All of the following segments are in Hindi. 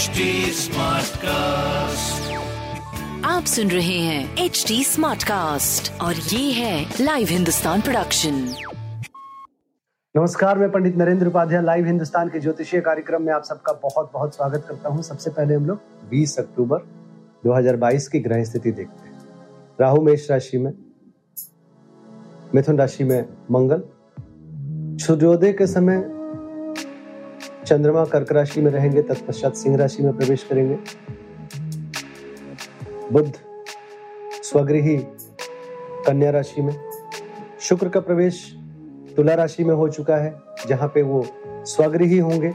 HD Smartcast. आप सुन रहे हैं एच डी स्मार्ट कास्ट और ये है लाइव हिंदुस्तान प्रोडक्शन नमस्कार मैं पंडित नरेंद्र उपाध्याय लाइव हिंदुस्तान के ज्योतिषीय कार्यक्रम में आप सबका बहुत बहुत स्वागत करता हूँ। सबसे पहले हम लोग 20 अक्टूबर 2022 की ग्रह स्थिति देखते हैं। राहु मेष राशि में मिथुन राशि में मंगल सूर्योदय के समय चंद्रमा कर्क राशि में रहेंगे, तत्पश्चात सिंह राशि में प्रवेश करेंगे। बुद्ध स्वगृही कन्या राशि में। शुक्र का प्रवेश तुला राशि में हो चुका है, जहाँ पे वो स्वगृही होंगे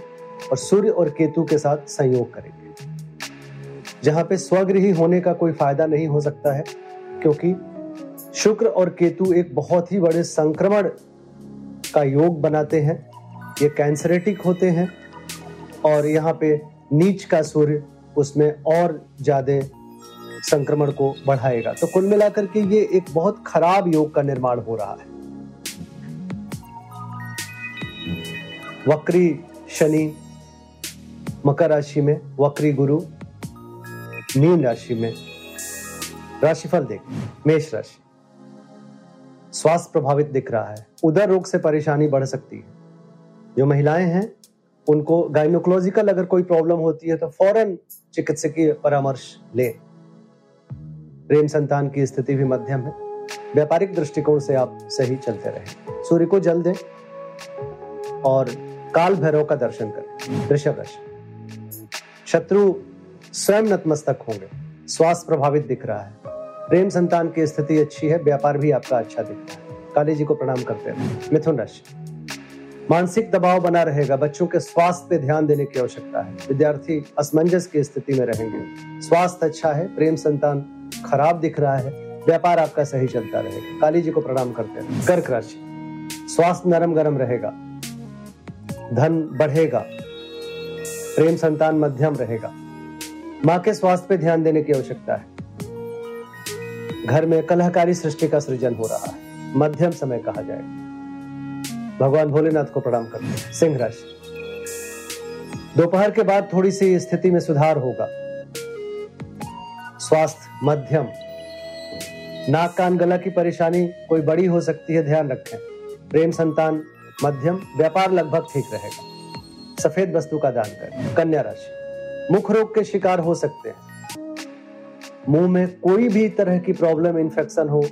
और सूर्य और केतु के साथ संयोग करेंगे। जहाँ पे स्वगृही होने का कोई फ़ायदा नहीं हो सकता है, क्योंकि शुक्र और केतु एक बहुत ही बड़े संक्रमण का योग बनाते हैं, ये कैंसरेटिक होते हैं और यहाँ पे नीच का सूर्य उसमें और ज़्यादा संक्रमण को बढ़ाएगा। तो कुल मिलाकर के ये एक बहुत खराब योग का निर्माण हो रहा है। वक्री शनि मकर राशि में, वक्री गुरु मीन राशि में, राशिफल देख, मेष राशि, स्वास्थ्य प्रभावित दिख रहा है। उदर रोग से परेशानी बढ़ सकती है। जो महिलाएँ हैं उनको गाइनोकोलॉजिकल अगर कोई प्रॉब्लम होती है तो फ़ौरन चिकित्सकीय परामर्श लें। प्रेम संतान की स्थिति भी मध्यम है। व्यापारिक दृष्टिकोण से आप सही चलते रहें। सूर्य को जल दें और काल भैरव का दर्शन करें। वृषभ राशि। शत्रु स्वयं नतमस्तक होंगे। स्वास्थ्य प्रभावित दिख रहा है। प्रेम संतान की स्थिति अच्छी है। व्यापार भी आपका अच्छा दिख रहा है। काली जी को प्रणाम करते हैं। मिथुन राशि। मानसिक दबाव बना रहेगा। बच्चों के स्वास्थ्य पे ध्यान देने की आवश्यकता है। विद्यार्थी असमंजस की स्थिति में रहेंगे। स्वास्थ्य अच्छा है, प्रेम संतान खराब दिख रहा है, व्यापार आपका सही चलता रहेगा। काली जी को प्रणाम करते हैं। कर्क राशि, स्वास्थ्य नरम गरम रहेगा। धन बढ़ेगा। प्रेम संतान मध्यम रहेगा। माँ के स्वास्थ्य पे ध्यान देने की आवश्यकता है। घर में कलहकारी सृष्टि का सृजन हो रहा है। मध्यम समय कहा जाएगा। भगवान भोलेनाथ को प्रणाम करते हैं। सिंह राशि। दोपहर के बाद थोड़ी सी स्थिति में सुधार होगा। स्वास्थ्य, मध्यम। नाक कान गला की परेशानी कोई बड़ी हो सकती है, ध्यान रखें। प्रेम संतान, मध्यम। व्यापार लगभग ठीक रहेगा। सफ़ेद वस्तु का दान करें। कन्या राशि। मुख रोग के शिकार हो सकते हैं। मुँह में कोई भी तरह की प्रॉब्लम, इन्फेक्शन हो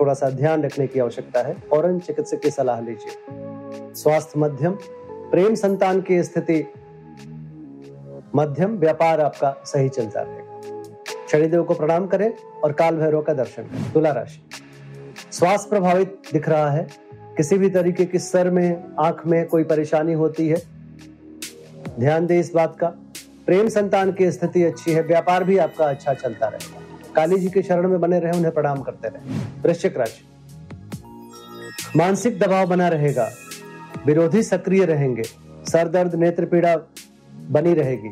थोड़ा सा ध्यान रखने की आवश्यकता है। और चिकित्सक की सलाह लीजिए। स्वास्थ्य मध्यम, प्रेम संतान की स्थिति मध्यम, व्यापार आपका सही चलता रहेगा शनिदेव को प्रणाम करें और काल भैरव का दर्शन करें। तुला राशि। स्वास्थ्य प्रभावित दिख रहा है। किसी भी तरीके की सर में, आँख में कोई परेशानी होती है। ध्यान दें इस बात का। प्रेम संतान की स्थिति अच्छी है। व्यापार भी आपका अच्छा चलता रहेगा। काली जी के शरण में बने रहे, उन्हें प्रणाम करते रहे। वृश्चिक राशि, मानसिक दबाव बना रहेगा, विरोधी सक्रिय रहेंगे सर दर्द नेत्र पीड़ा बनी रहेगी,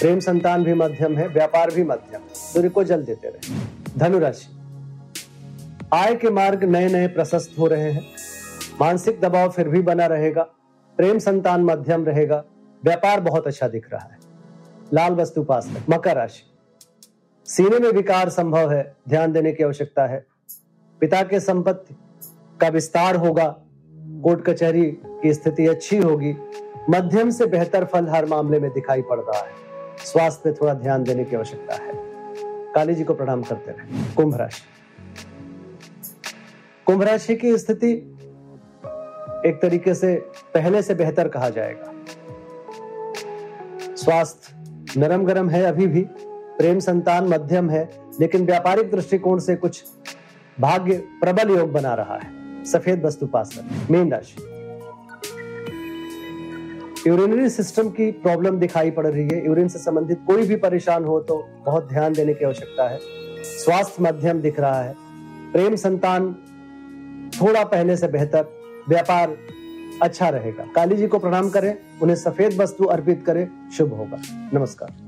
प्रेम संतान भी मध्यम है, व्यापार भी मध्यम, सूर्य को जल देते रहे। धनुराशि आय के मार्ग नए नए प्रशस्त हो रहे हैं, मानसिक दबाव फिर भी बना रहेगा, प्रेम संतान मध्यम रहेगा, व्यापार बहुत अच्छा दिख रहा है। लाल वस्तु पास मकर राशि सीने में विकार संभव है, ध्यान देने की आवश्यकता है। पिता के संपत्ति का विस्तार होगा, कोर्ट कचहरी की स्थिति अच्छी होगी। मध्यम से बेहतर फल हर मामले में दिखाई पड़ रहा है। स्वास्थ्य पे थोड़ा ध्यान देने की आवश्यकता है। काली जी को प्रणाम करते रहे। कुंभ राशि। कुंभ राशि की स्थिति एक तरीके से पहले से बेहतर कहा जाएगा। स्वास्थ्य नरम गरम है अभी भी। प्रेम संतान मध्यम है, लेकिन व्यापारिक दृष्टिकोण से कुछ भाग्य प्रबल योग बना रहा है। सफ़ेद वस्तु पास मीन राशि। यूरिनरी सिस्टम की प्रॉब्लम दिखाई पड़ रही है। यूरिन से संबंधित कोई भी परेशान हो तो बहुत ध्यान देने की आवश्यकता है। स्वास्थ्य मध्यम दिख रहा है। प्रेम संतान थोड़ा पहले से बेहतर। व्यापार अच्छा रहेगा। काली जी को प्रणाम करें। उन्हें सफ़ेद वस्तु अर्पित करें। शुभ होगा। नमस्कार।